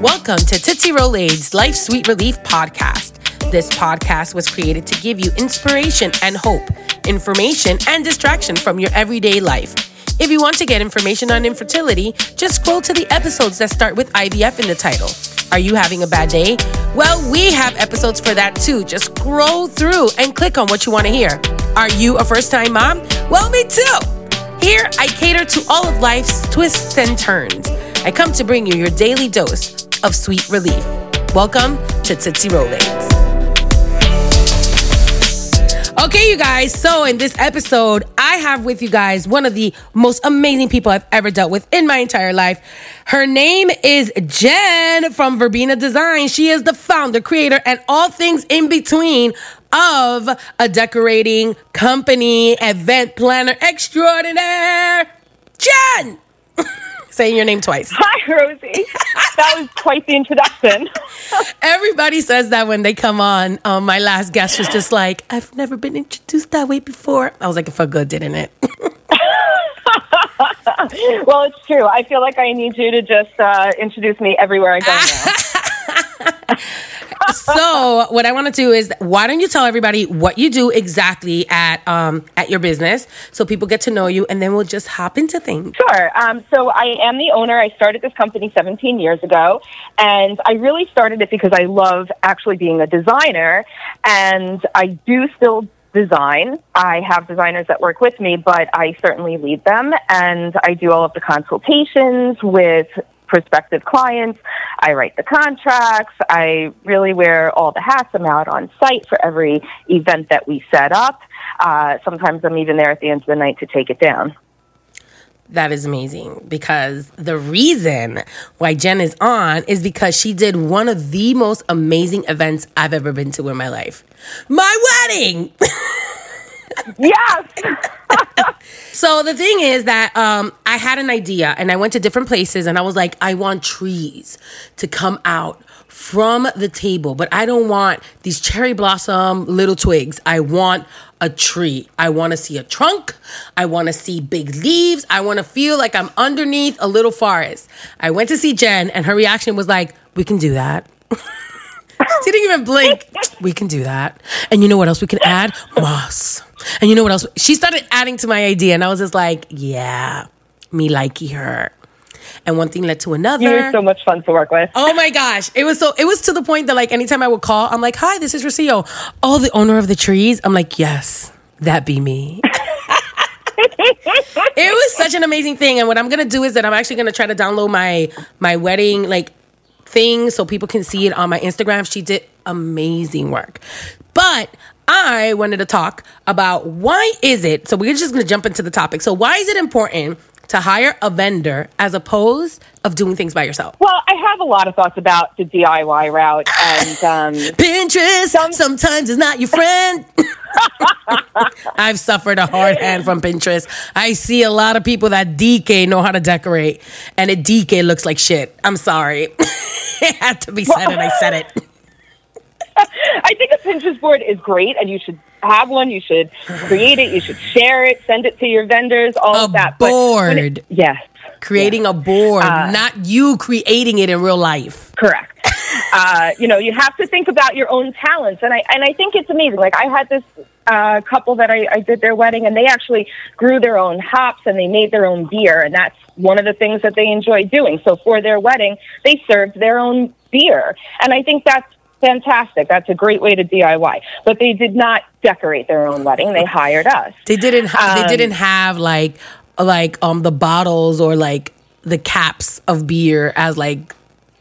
Welcome to Tootsie Rolaids Life Sweet Relief podcast. This podcast was created to give you inspiration and hope, information and distraction from your everyday life. If you want to get information on infertility, just scroll to the episodes that start with IVF in the title. Are you having a bad day? Well, we have episodes for that too. Just scroll through and click on what you want to hear. Are you a first time mom? Well, me too. Here, I cater to all of life's twists and turns. I come to bring you your daily dose of sweet relief. Welcome to Tootsie Rolaids. Okay, you guys. So, in this episode, I have with you guys one of the most amazing people I've ever dealt with in my entire life. Her name is Jen from Verbena Design. She is the founder, creator, and all things in between of a decorating company, event planner extraordinaire. Jen! Saying your name twice. Hi, Rosie. That was quite the introduction. Everybody says that when they come on. Um, my last guest was just like, I've never been introduced that way before. I was like, it felt good, didn't it? well, it's true. I feel like I need you to just uh, introduce me everywhere I go now. so what I want to do is why don't you tell everybody what you do exactly at um, at your business so people get to know you and then we'll just hop into things. Sure. Um, so I am the owner. I started this company 17 years ago and I really started it because I love actually being a designer and I do still design. I have designers that work with me, but I certainly lead them and I do all of the consultations with prospective clients. I write the contracts. I really wear all the hats. I'm out on site for every event that we set up. Uh, sometimes I'm even there at the end of the night to take it down. That is amazing because the reason why Jen is on is because she did one of the most amazing events I've ever been to in my life. My wedding! yes. so the thing is that um, I had an idea and I went to different places and I was like, I want trees to come out from the table, but I don't want these cherry blossom little twigs. I want a tree. I want to see a trunk. I want to see big leaves. I want to feel like I'm underneath a little forest. I went to see Jen and her reaction was like, we can do that. she didn't even blink. We can do that. And you know what else we can add? Moss. And you know what else? She started adding to my idea, and I was just like, yeah, me likey her. And one thing led to another. You were so much fun to work with. Oh my gosh. It was so it was to the point that like anytime I would call, I'm like, hi, this is Rocio. Oh, the owner of the trees. I'm like, yes, that be me. it was such an amazing thing. And what I'm gonna do is that I'm actually gonna try to download my my wedding like thing so people can see it on my Instagram. She did amazing work. But I wanted to talk about why is it, so we're just going to jump into the topic. So why is it important to hire a vendor as opposed of doing things by yourself? Well, I have a lot of thoughts about the DIY route and um, Pinterest some- sometimes is not your friend. I've suffered a hard hand from Pinterest. I see a lot of people that DK know how to decorate, and it DK looks like shit. I'm sorry. it had to be said, and I said it. I think a Pinterest board is great, and you should have one. You should create it. You should share it. Send it to your vendors. All a of that. Board. It, yes. Creating yes. a board, uh, not you creating it in real life. Correct. uh, you know, you have to think about your own talents, and I and I think it's amazing. Like I had this uh, couple that I, I did their wedding, and they actually grew their own hops and they made their own beer, and that's one of the things that they enjoy doing. So for their wedding, they served their own beer, and I think that's fantastic. That's a great way to DIY. But they did not decorate their own wedding. They hired us. They didn't. Ha- um, they didn't have like like um the bottles or like the caps of beer as like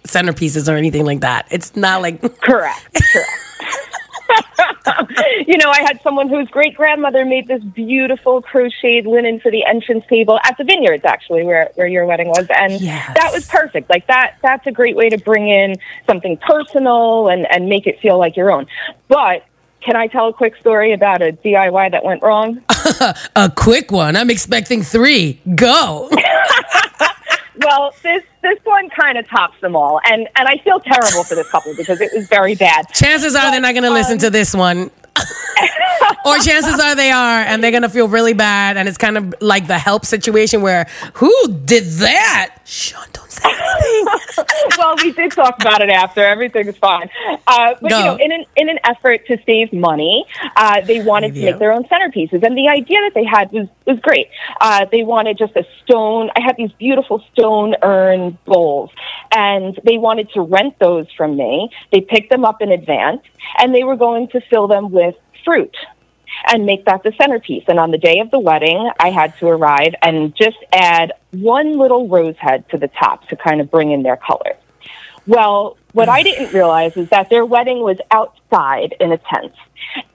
centerpieces or anything like that. It's not like correct. Correct. you know, I had someone whose great grandmother made this beautiful crocheted linen for the entrance table at the vineyards, actually, where, where your wedding was. And yes. that was perfect. Like that, that's a great way to bring in something personal and, and make it feel like your own. But can I tell a quick story about a DIY that went wrong? a quick one. I'm expecting three. Go. well, this kind of tops them all, and and I feel terrible for this couple because it was very bad. Chances are they're not going to um, listen to this one. or chances are they are, and they're gonna feel really bad, and it's kind of like the help situation where who did that? Sean, don't say anything. well, we did talk about it after. Everything is fine. Uh, but Go. you know, in an in an effort to save money, uh, they wanted to make their own centerpieces, and the idea that they had was was great. Uh, they wanted just a stone. I had these beautiful stone urn bowls, and they wanted to rent those from me. They picked them up in advance, and they were going to fill them with fruit and make that the centerpiece. And on the day of the wedding, I had to arrive and just add one little rose head to the top to kind of bring in their color. Well, what I didn't realize is that their wedding was outside in a tent.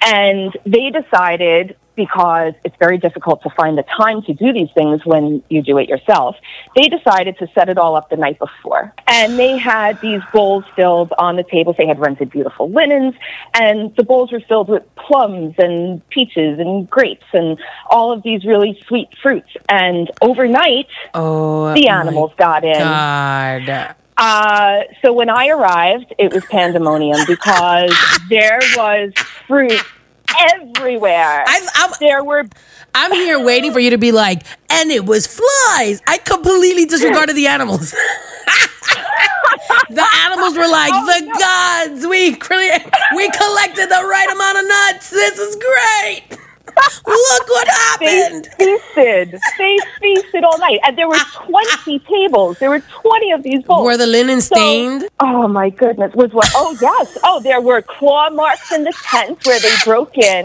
And they decided, because it's very difficult to find the time to do these things when you do it yourself, they decided to set it all up the night before. And they had these bowls filled on the tables. They had rented beautiful linens, and the bowls were filled with plums and peaches and grapes and all of these really sweet fruits. And overnight, Oh, the animals got in. God. Uh, so when I arrived, it was pandemonium because there was fruit everywhere. I, I'm, there were I'm here waiting for you to be like, and it was flies. I completely disregarded the animals. the animals were like, Oh, the gods, we cre- we collected the right amount of nuts. This is great. Look what happened. they feasted. They feasted all night, and there were twenty tables. There were twenty of these bowls. Were the linen So- stained? Oh my goodness! Was what? Oh yes. Oh, there were claw marks in the tent where they broke in.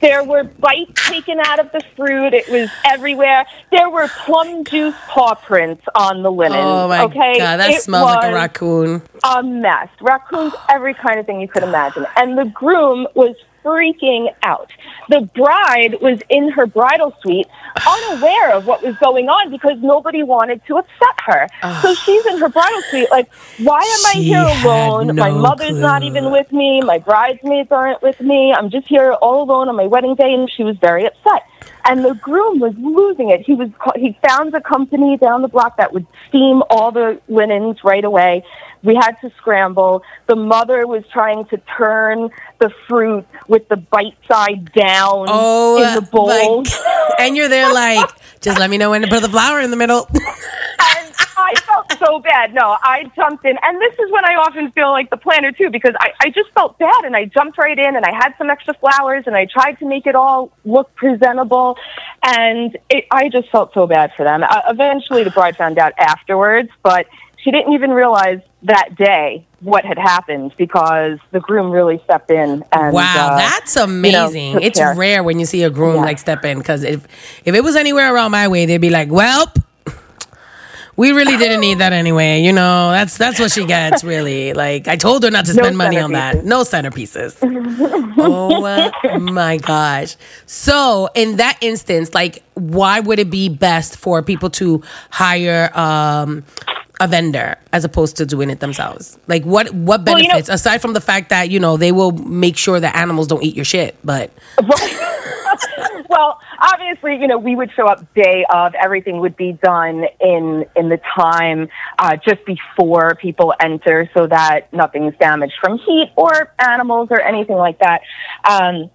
There were bites taken out of the fruit. It was everywhere. There were plum juice paw prints on the linen. Oh my okay? god, that It smells like a raccoon. a mess. Raccoons, every kind of thing you could imagine. And the groom was freaking out. The bride was in her bridal suite, unaware of what was going on because nobody wanted to upset her. So she's in her bridal suite, like, why am I here alone? My no mother's not even with me. My bridesmaids aren't with me. I'm just here all alone on my wedding day. And she was very upset. And the groom was losing it. He was he found a company down the block that would steam all the linens right away. We had to scramble. The mother was trying to turn the fruit with the bite side down Oh, in the bowl. and you're there like, just let me know when to put the flour in the middle. and I felt so bad. No, I jumped in. And this is when I often feel like the planner, too, because I, I just felt bad. And I jumped right in and I had some extra flowers and I tried to make it all look presentable. And it, I just felt so bad for them. Uh, eventually, the bride found out afterwards, but she didn't even realize that day what had happened because the groom really stepped in and Wow, uh, that's you know, amazing. it's care. rare when you see a groom Yeah. like step in because if if it was anywhere around my way, they'd be like, "Well, we really didn't need that anyway." You know, that's that's what she gets. Really, like I told her not to No spend money on that. No centerpieces. oh my gosh! So in that instance, like, why would it be best for people to hire? um a vendor as opposed to doing it themselves like what what Well, you know- benefits aside from the fact that you know they will make sure that animals don't eat your shit but well, obviously, you know, we would show up day of. Everything would be done in in the time uh, just before people enter, so that nothing's damaged from heat or animals or anything like that. Um,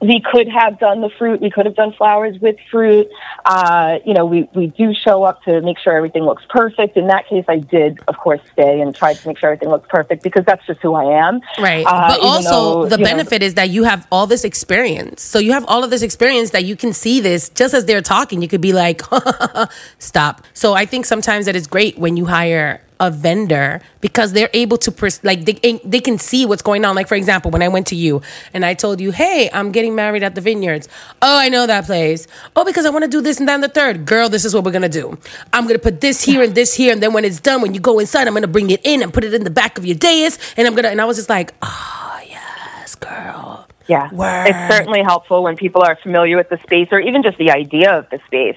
we could have done the fruit. We could have done flowers with fruit. Uh, you know, we, we do show up to make sure everything looks perfect. In that case, I did, of course, stay and try to make sure everything looks perfect because that's just who I am. Right. Uh, but also, though, the you know, benefit is that you have all this experience. So you have all of this experience that you can see this just as they're talking. You could be like, stop. So I think sometimes that is great when you hire a vendor because they're able to pers- like they, eh, they can see what's going on. Like for example when i went to you and i told you hey i'm getting married at the vineyards. Oh i know that place. Oh because i want to do this and then the third. Girl this is what we're gonna do. I'm gonna put this here and this here and then when it's done when you go inside i'm gonna bring it in and put it in the back of your dais and i'm gonna and i was just like oh yes girl. Yeah, Word. it's certainly helpful when people are familiar with the space or even just the idea of the space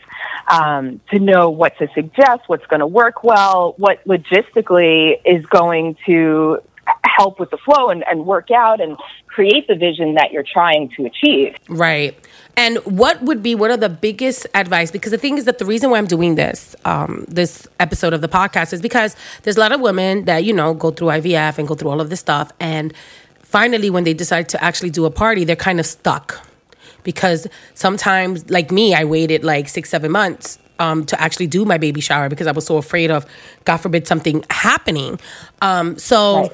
um, to know what to suggest, what's going to work well, what logistically is going to help with the flow and, and work out and create the vision that you're trying to achieve. Right. And what would be one of the biggest advice? Because the thing is that the reason why I'm doing this, um, this episode of the podcast, is because there's a lot of women that you know go through IVF and go through all of this stuff, and finally, when they decide to actually do a party, they're kind of stuck because sometimes, like me, I waited like six, seven months um, to actually do my baby shower because I was so afraid of, God forbid, something happening. Um, so. Right.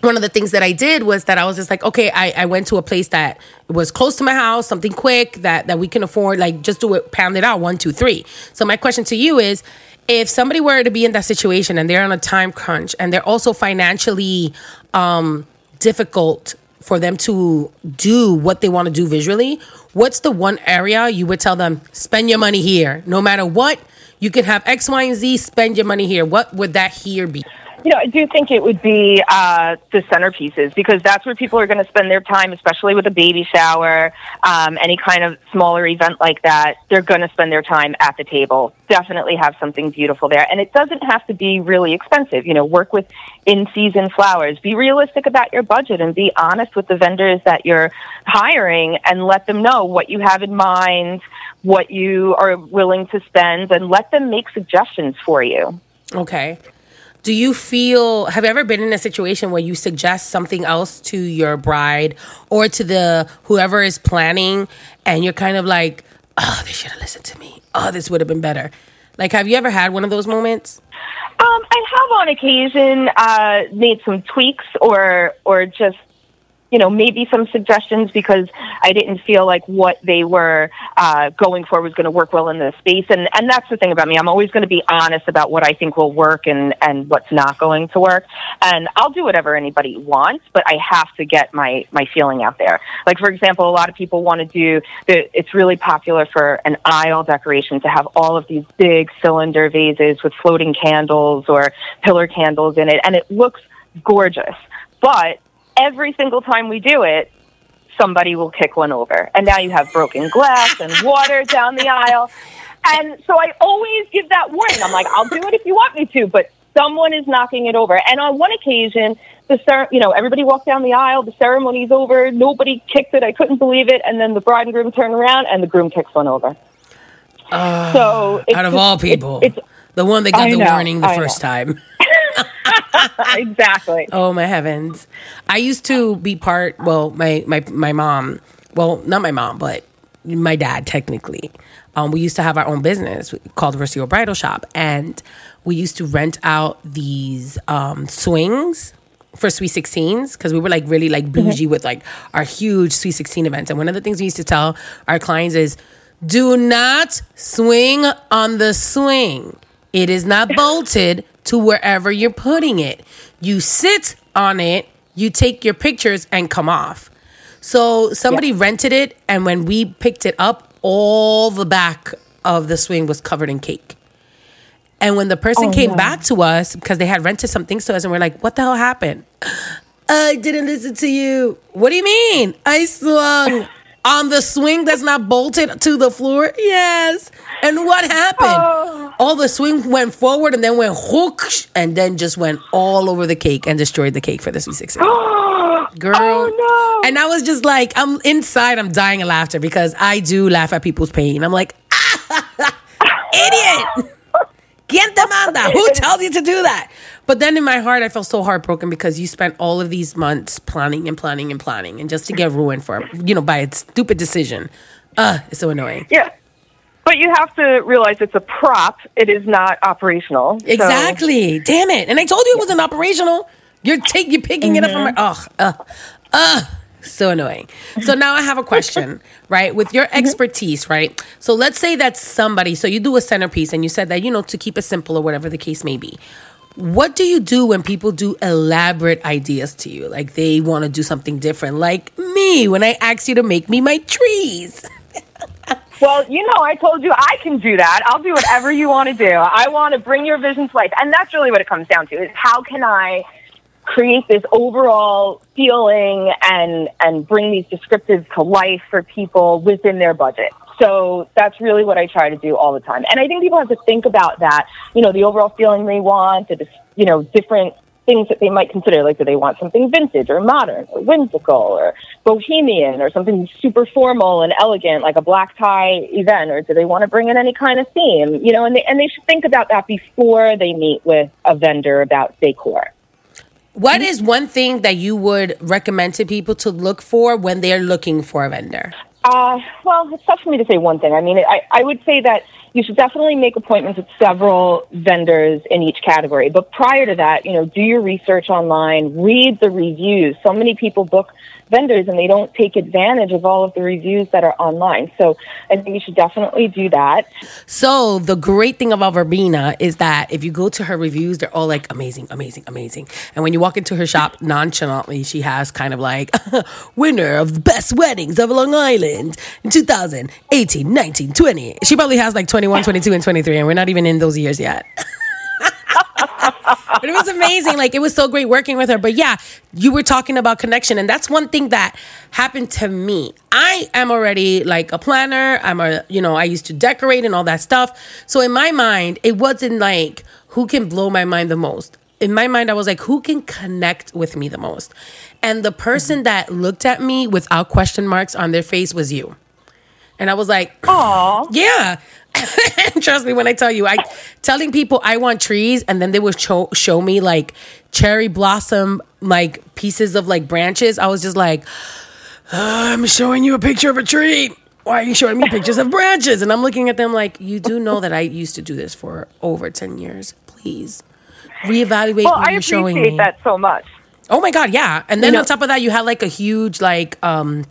One of the things that I did was that I was just like, okay, I, I went to a place that was close to my house, something quick that that we can afford, like just do it, pound it out, one, two, three. So my question to you is, if somebody were to be in that situation and they're on a time crunch and they're also financially um, difficult for them to do what they want to do visually, what's the one area you would tell them, spend your money here? No matter what, you can have X, Y, and Z, spend your money here. What would that here be? You know, I do think it would be uh, the centerpieces because that's where people are going to spend their time, especially with a baby shower, um, any kind of smaller event like that. They're going to spend their time at the table. Definitely have something beautiful there. And it doesn't have to be really expensive. You know, work with in season flowers. Be realistic about your budget and be honest with the vendors that you're hiring and let them know what you have in mind, what you are willing to spend, and let them make suggestions for you. Okay. Do you feel, have you ever been in a situation where you suggest something else to your bride or to the whoever is planning and you're kind of like, oh, they should have listened to me. Oh, this would have been better. Like, have you ever had one of those moments? Um, I have on occasion uh, made some tweaks or or just you know, maybe some suggestions because I didn't feel like what they were uh, going for was going to work well in the space. And, and that's the thing about me. I'm always going to be honest about what I think will work and, and what's not going to work. And I'll do whatever anybody wants, but I have to get my, my feeling out there. Like, for example, a lot of people want to do, the, it's really popular for an aisle decoration to have all of these big cylinder vases with floating candles or pillar candles in it. And it looks gorgeous. But every single time we do it, somebody will kick one over. And now you have broken glass and water down the aisle. And so I always give that warning. I'm like, I'll do it if you want me to, but someone is knocking it over. And on one occasion, the cer- you know, everybody walked down the aisle, the ceremony's over, nobody kicked it, I couldn't believe it, and then the bride and groom turn around and the groom kicks one over. Uh, so out of just, all people, it's, it's, the one that got I the know, warning the I first know. time. exactly. Oh my heavens! I used to be part. Well, my my my mom. Well, not my mom, but my dad technically. Um, we used to have our own business called Versio Bridal Shop, and we used to rent out these um, swings for Sweet 16s because we were like really like bougie with like our huge Sweet 16 events. And one of the things we used to tell our clients is, do not swing on the swing. It is not bolted to wherever you're putting it. You sit on it, you take your pictures and come off. So somebody rented it, and when we picked it up, all the back of the swing was covered in cake. And when the person Oh, came no. back to us because they had rented some things to us, and we're like, "What the hell happened?" I didn't listen to you. What do you mean? I swung on the swing that's not bolted to the floor. Yes. And what happened? Oh. All the swing went forward and then went whoosh and then just went all over the cake and destroyed the cake for the sweet 16. Girl. Oh, no. And I was just like, I'm inside, I'm dying of laughter because I do laugh at people's pain. I'm like, idiot. ¿Quién te manda? Who tells you to do that? But then in my heart, I felt so heartbroken because you spent all of these months planning and planning and planning, and just to get ruined for, you know, by a stupid decision. Uh, it's so annoying. Yeah. But you have to realize it's a prop. It is not operational. So- Exactly. Damn it. And I told you it wasn't operational. You're taking, you're picking it up from my, ugh, uh, uh, so annoying. So now I have a question, right? With your mm-hmm. expertise, right? So let's say that somebody, so you do a centerpiece and you said that, you know, to keep it simple or whatever the case may be. What do you do when people do elaborate ideas to you? Like they want to do something different, like me when I asked you to make me my trees. Well, you know, I told you I can do that. I'll do whatever you want to do. I want to bring your vision to life. And that's really what it comes down to is how can I create this overall feeling and and bring these descriptives to life for people within their budget. So that's really what I try to do all the time. And I think people have to think about that, you know, the overall feeling they want, the you know, different things that they might consider like do they want something vintage or modern or whimsical or bohemian or something super formal and elegant like a black tie event or do they want to bring in any kind of theme you know and they and they should think about that before they meet with a vendor about decor What is one thing that you would recommend to people to look for when they're looking for a vendor? Uh, well, it's tough for me to say one thing. I mean, I, I would say that you should definitely make appointments with several vendors in each category. But prior to that, you know, do your research online, read the reviews. So many people book vendors and they don't take advantage of all of the reviews that are online. So I think you should definitely do that. So the great thing about Verbena is that if you go to her reviews, they're all like amazing, amazing, amazing. And when you walk into her shop nonchalantly, she has kind of like winner of the best weddings of Long Island in 2018, 19, 20. She probably has like 21, 22, and 23, and we're not even in those years yet. but it was amazing. Like it was so great working with her. But yeah, you were talking about connection, and that's one thing that happened to me. I am already like a planner. I'm a you know I used to decorate and all that stuff. So in my mind, it wasn't like who can blow my mind the most. In my mind, I was like, who can connect with me the most? And the person mm-hmm. that looked at me without question marks on their face was you. And I was like, Aw. yeah. Trust me when I tell you, I telling people I want trees, and then they would show show me like cherry blossom like pieces of like branches. I was just like, "Uh, I'm showing you a picture of a tree. Why are you showing me pictures of branches? And I'm looking at them like, you do know that I used to do this for over ten years. Please reevaluate Well, what I you're showing appreciate me. that so much. Oh my god, yeah. And then You know- on top of that, you had like a huge like um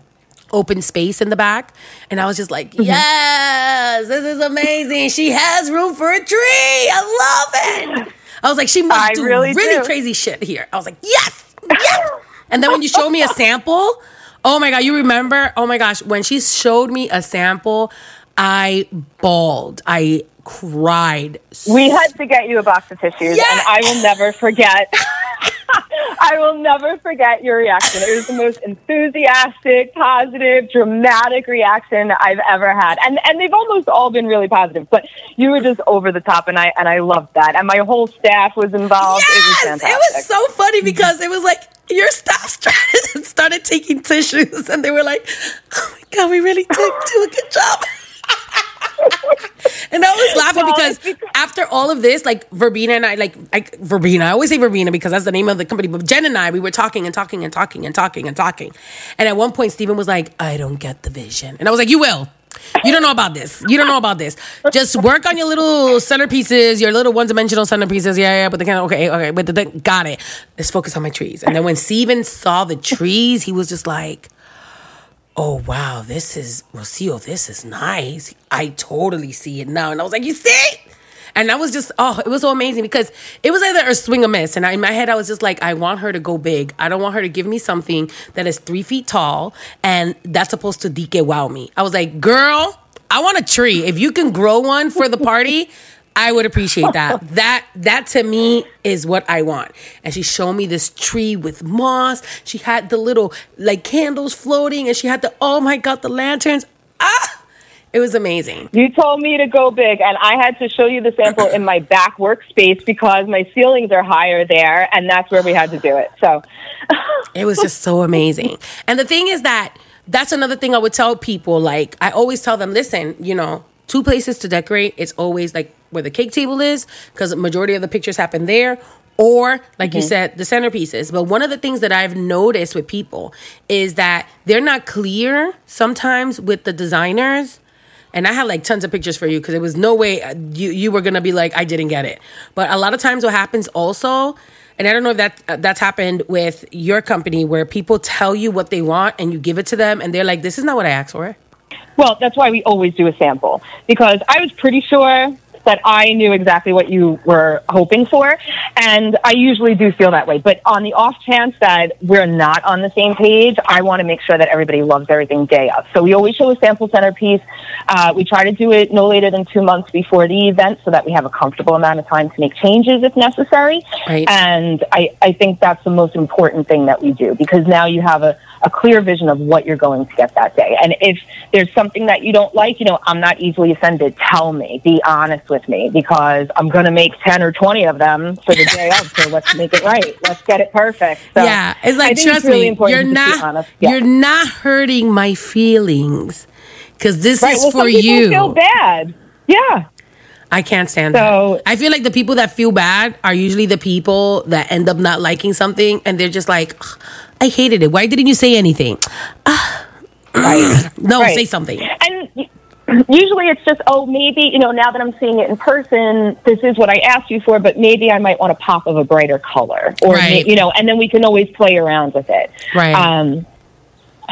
open space in the back, and I was just like, Mm-hmm. yes, this is amazing. She has room for a tree. I love it. I was like, she must I do really really do. crazy shit here. I was like, yes, yes. and then when you showed me a sample, oh my god, you remember? Oh my gosh, when she showed me a sample, I bawled. I cried. We had to get you a box of tissues, Yes! and I will never forget. I will never forget your reaction. It was the most enthusiastic, positive, dramatic reaction I've ever had, and and they've almost all been really positive. But you were just over the top, and I and I loved that. And my whole staff was involved. it was Yes, fantastic. it was so funny because it was like your staff started, started taking tissues and they were like, "Oh my god, we really did do a good job." and I was laughing Well, because because- after all of this, like Verbena and I, like I, Verbena, I always say Verbena because that's the name of the company. But Jen and I, we were talking and talking and talking and talking and talking. And at one point, Stephen was like, "I don't get the vision," and I was like, "You will." You don't know about this. You don't know about this. Just work on your little centerpieces, your little one-dimensional centerpieces. Yeah, yeah, but the kind of okay, okay, but the thing, got it. Let's focus on my trees. And then when Steven saw the trees, he was just like, "Oh wow, this is Rocio. This is nice. I totally see it now." And I was like, "You see?" And that was just oh, it was so amazing because it was either a swing or miss. And I, in my head, I was just like, I want her to go big. I don't want her to give me something that is three feet tall and that's supposed to DK wow me. I was like, girl, I want a tree. If you can grow one for the party, I would appreciate that. That that to me is what I want. And she showed me this tree with moss. She had the little like candles floating, and she had the oh my god, the lanterns. Ah, it was amazing. You told me to go big, and I had to show you the sample in my back workspace because my ceilings are higher there, and that's where we had to do it. So, It was just so amazing. And the thing is that that's another thing I would tell people. Like I always tell them, listen, you know, two places to decorate. It's always like where the cake table is, because majority of the pictures happen there. Or, like you said, the centerpieces. But one of the things that I've noticed with people is that they're not clear sometimes with the designers. And I had like tons of pictures for you because there was no way uh, you you were gonna be like I didn't get it. But a lot of times, what happens also, and I don't know if that uh, that's happened with your company, where people tell you what they want and you give it to them, and they're like, "This is not what I asked for." Well, that's why we always do a sample because I was pretty sure that I knew exactly what you were hoping for, and I usually do feel that way. But on the off chance that we're not on the same page, I want to make sure that everybody loves everything day of. So we always show a sample centerpiece. Uh, we try to do it no later than two months before the event so that we have a comfortable amount of time to make changes if necessary. Right. And I, I think that's the most important thing that we do because now you have a, a clear vision of what you're going to get that day. And if there's something that you don't like, you know, I'm not easily offended. Tell me, be honest with me because I'm going to make 10 or 20 of them for the day of. So let's make it right. Let's get it perfect. So yeah, it's like trust really me, important you're not. Yeah. you're not hurting my feelings because this right. is Well, for you. feel bad. Yeah. I can't stand So- that. I feel like the people that feel bad are usually the people that end up not liking something and they're just like, I hated it. Why didn't you say anything? Right. No, Right. say something. And usually it's just, oh, maybe, you know, now that I'm seeing it in person, this is what I asked you for, but maybe I might want a pop of a brighter color. Or, Right. you know, and then we can always play around with it. Right. Um,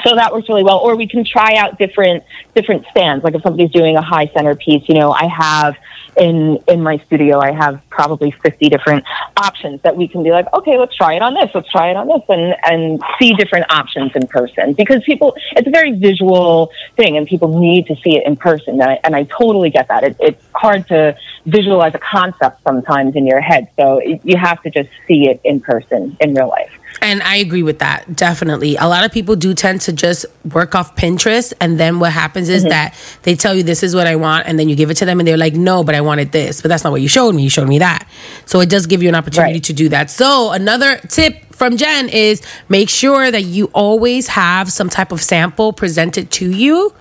so that works really well. Or we can try out different different stands. Like if somebody's doing a high center piece, you know, I have in in my studio, I have probably fifty different options that we can be like, okay, let's try it on this, let's try it on this, and and see different options in person because people, it's a very visual thing, and people need to see it in person. And I, and I totally get that. It, it's hard to visualize a concept sometimes in your head, so you have to just see it in person in real life. And I agree with that. Definitely. A lot of people do tend to just work off Pinterest. And then what happens Mm-hmm. is that they tell you, this is what I want. And then you give it to them and they're like, no, but I wanted this. But that's not what you showed me. You showed me that. So it does give you an opportunity Right. to do that. So another tip from Jen is make sure that you always have some type of sample presented to you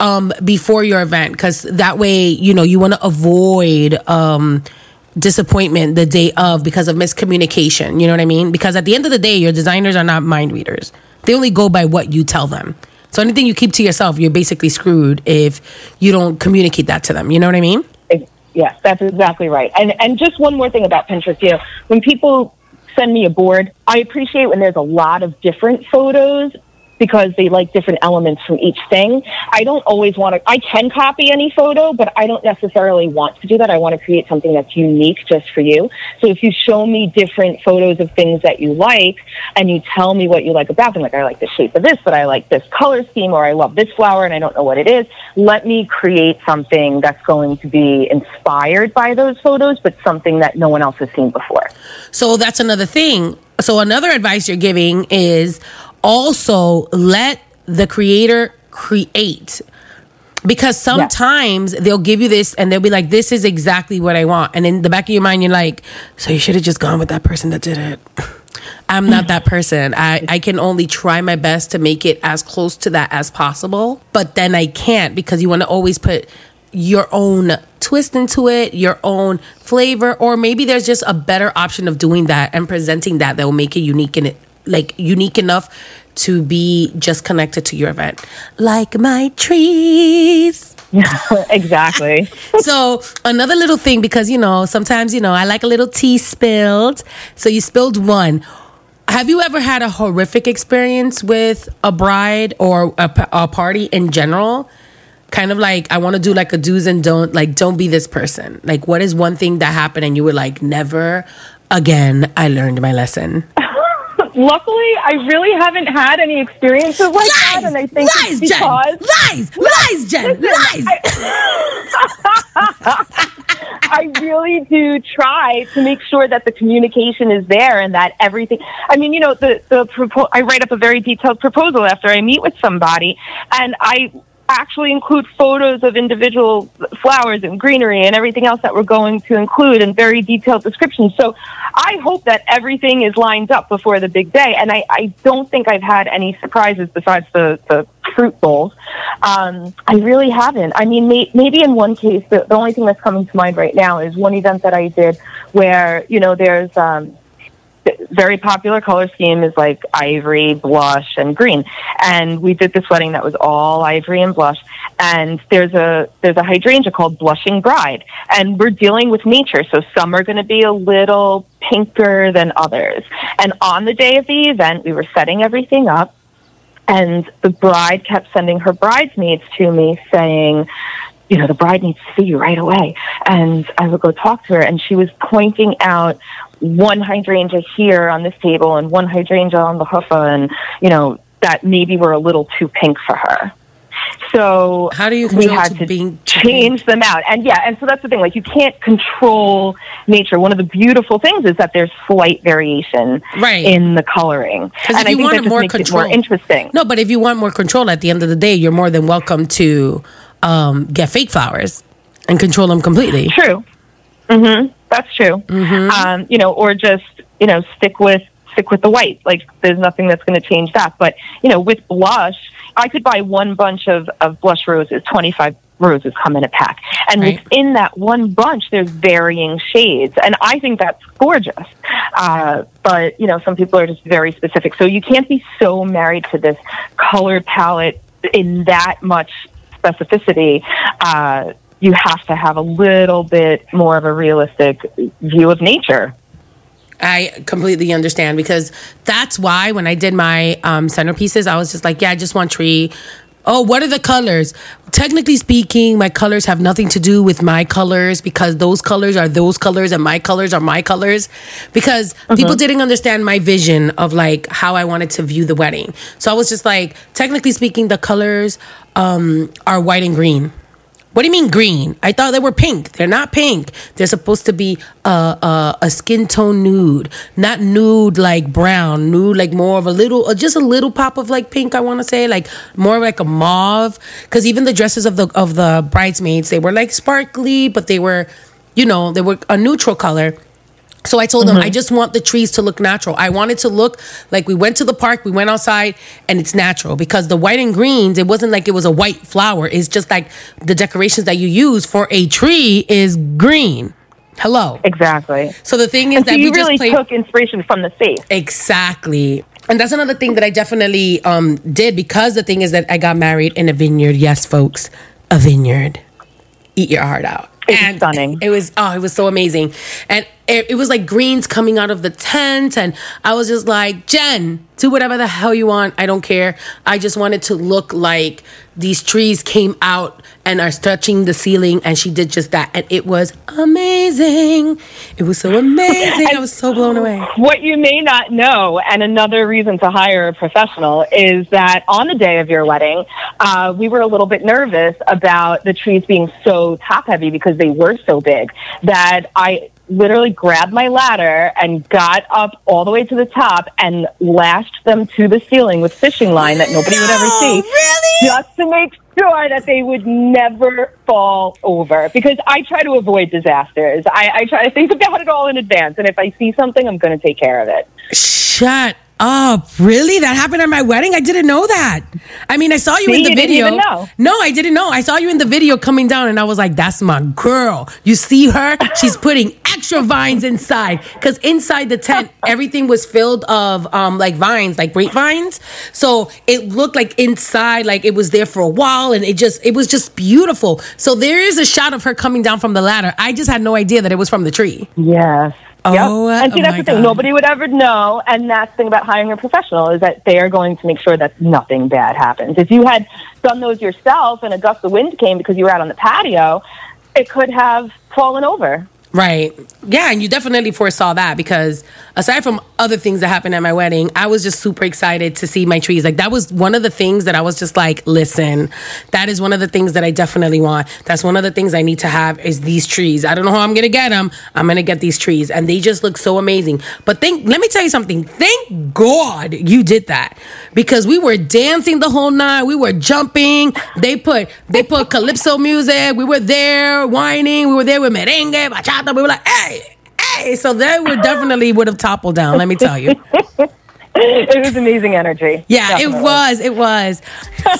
um before your event because that way you know you want to avoid um disappointment the day of because of miscommunication. You know what i mean? Because at the end of the day your designers are not mind readers. They only go by what you tell them. So anything you keep to yourself you're basically screwed if you don't communicate that to them. You know what i mean? Yes, that's exactly right. And and just one more thing about Pinterest, you know, when people send me a board, I appreciate when there's a lot of different photos because they like different elements from each thing. I don't always want to I can copy any photo, but I don't necessarily want to do that. I want to create something that's unique just for you. So if you show me different photos of things that you like and you tell me what you like about them, like I like the shape of this, but I like this color scheme or I love this flower and I don't know what it is, let me create something that's going to be inspired by those photos, but something that no one else has seen before. So that's another thing. So another advice you're giving is also let the creator create. Because sometimes they'll give you this and they'll be like, this is exactly what I want. And in the back of your mind, you're like, so you should have just gone with that person that did it. I'm not that person. I, I can only try my best to make it as close to that as possible. But then I can't because you want to always put your own twist into it, your own flavor, or maybe there's just a better option of doing that and presenting that that will make it unique in it like unique enough to be just connected to your event. Like my trees. exactly. so another little thing because you know sometimes you know I like a little tea spilled. So you spilled one. Have you ever had a horrific experience with a bride or a party in general? Kind of like I want to do like a do's and don't like don't be this person. Like what is one thing that happened and you were like never again I learned my lesson. Luckily, I really haven't had any experiences like that, and I think lies, it's Jen. because Lies, lies, Jen, lies. I really do try to make sure that the communication is there and that everything. I mean, you know, the the propo- I write up a very detailed proposal after I meet with somebody, and I actually include photos of individual flowers and greenery and everything else that we're going to include and very detailed descriptions. So I hope that everything is lined up before the big day. And I, I don't think I've had any surprises besides the, the fruit bowls. Um, I really haven't. I mean, may, maybe in one case, the, the only thing that's coming to mind right now is one event that I did where, you know, there's, um, very popular color scheme is like ivory, blush, and green. And we did this wedding that was all ivory and blush. And there's a there's a hydrangea called Blushing Bride, and we're dealing with nature. So some are going to be a little pinker than others. And on the day of the event, we were setting everything up, and the bride kept sending her bridesmaids to me saying, you know, the bride needs to see you right away. And I would go talk to her, and she was pointing out one hydrangea here on this table and one hydrangea on the chuppah, and, you know, that maybe were a little too pink for her. So How do you we had to to change them out. And yeah, and so that's the thing. Like you can't control nature. One of the beautiful things is that there's slight variation Right. in the coloring, 'Cause and if I you think wanted more control- more interesting. No, but if you want more control at the end of the day, you're more than welcome to um, get fake flowers and control them completely. True. hmm That's true. Um, you know, or just you know stick with stick with the white. Like there's nothing that's going to change that. But you know, with blush, I could buy one bunch of of blush roses, twenty five roses come in a pack. And Right. within that one bunch, there's varying shades. And I think that's gorgeous. Uh, but, you know, some people are just very specific. So you can't be so married to this color palette in that much specificity. Uh, you have to have a little bit more of a realistic view of nature. I completely understand because that's why when I did my um, centerpieces, I was just like, yeah, I just want tree. Oh, what are the colors? Technically speaking, my colors have nothing to do with my colors because those colors are those colors and my colors are my colors. Because people didn't understand my vision of like how I wanted to view the wedding. So I was just like, technically speaking, the colors um, are white and green. What do you mean green? I thought they were pink. They're not pink. They're supposed to be a, a, a skin tone nude, not nude like brown, nude like more of a little, uh, just a little pop of like pink. I want to say like more like a mauve. Because even the dresses of the of the bridesmaids, they were like sparkly, but they were, you know, they were a neutral color. So I told them I just want the trees to look natural. I want it to look like we went to the park, we went outside, and it's natural because the white and greens, it wasn't like it was a white flower. It's just like the decorations that you use for a tree is green. Hello. Exactly. So the thing is And so that you we really just played took inspiration from the faith. exactly. And that's another thing that I definitely um, did because the thing is that I got married in a vineyard. Yes, folks, a vineyard. Eat your heart out. It was stunning. It was oh, it was so amazing, and it, it was like greens coming out of the tent, and I was just like, Jen, do whatever the hell you want. I don't care. I just wanted to look like these trees came out and are touching the ceiling, and she did just that, and it was amazing. It was so amazing. I was so blown away. What you may not know, and another reason to hire a professional, is that on the day of your wedding, uh, we were a little bit nervous about the trees being so top heavy because they were so big that I literally grabbed my ladder and got up all the way to the top and lashed them to the ceiling with fishing line that nobody would ever see. really? Just to make sure that they would never fall over. Because I try to avoid disasters. I, I try to think about it all in advance. And if I see something, I'm going to take care of it. Shut up. Really? That happened at my wedding? I didn't know that. I mean, I saw you See, in the you didn't video. even know. No, I didn't know. I saw you in the video coming down and I was like, that's my girl. You see her? She's putting extra vines inside cuz inside the tent everything was filled of um like vines, like grapevines. So it looked like inside like it was there for a while and it just it was just beautiful. So there is a shot of her coming down from the ladder. I just had no idea that it was from the tree. Yes. Oh, yep. And see, oh that's the thing. God. Nobody would ever know. And that's the thing about hiring a professional is that they are going to make sure that nothing bad happens. If you had done those yourself and a gust of wind came because you were out on the patio, it could have fallen over. Right. Yeah, and you definitely foresaw that because aside from other things that happened at my wedding, I was just super excited to see my trees. Like that was one of the things that I was just like, listen, that is one of the things that I definitely want. That's one of the things I need to have is these trees. I don't know how I'm going to get them. I'm going to get these trees and they just look so amazing. But think let me tell you something. Thank God you did that because we were dancing the whole night. We were jumping. They put they put calypso music. We were there wining. We were there with merengue, bachata. We were like, hey, hey. So they would definitely would have toppled down. Let me tell you. it was amazing energy. Yeah, Definitely. it was. It was.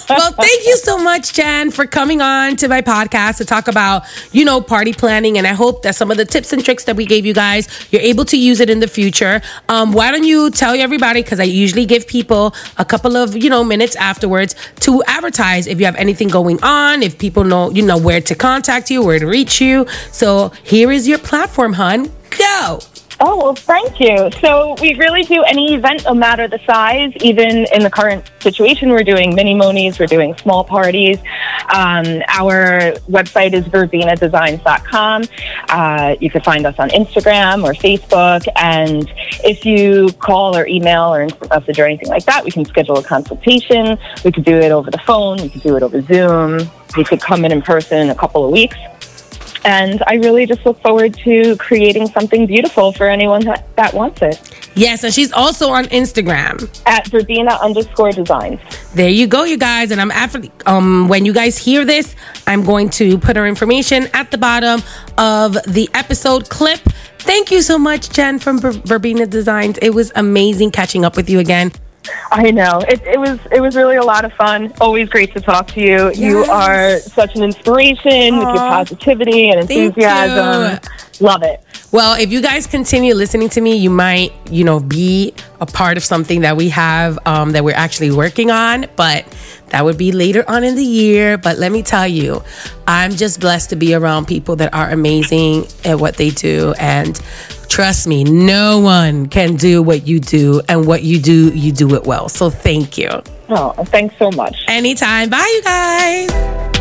well, thank you so much, Jen, for coming on to my podcast to talk about, you know, party planning. And I hope that some of the tips and tricks that we gave you guys, you're able to use it in the future. Um, why don't you tell everybody, because I usually give people a couple of, you know, minutes afterwards to advertise if you have anything going on, if people know, you know, where to contact you, where to reach you. So here is your platform, hun. Go. Oh, well, thank you. So we really do any event, no matter the size, even in the current situation, we're doing minimonies, we're doing small parties. Um, our website is verbenadesigns.com. Uh, you can find us on Instagram or Facebook. And if you call or email or message or anything like that, we can schedule a consultation. We could do it over the phone. We could do it over Zoom. We could come in in person in a couple of weeks. And I really just look forward to creating something beautiful for anyone that, that wants it. Yes, and she's also on Instagram. At Verbena underscore designs. There you go, you guys. And I'm after um when you guys hear this, I'm going to put her information at the bottom of the episode clip. Thank you so much, Jen from Ver- Verbena Designs. It was amazing catching up with you again. I know it, it was it was really a lot of fun. Always great to talk to you. You are such an inspiration with your positivity and enthusiasm. Love it. Well, if you guys continue listening to me, you might, you know, be a part of something that we have um, that we're actually working on, but that would be later on in the year. But let me tell you, I'm just blessed to be around people that are amazing at what they do. And trust me, no one can do what you do. And what you do, you do it well. So thank you. Oh, thanks so much. Anytime. Bye, you guys.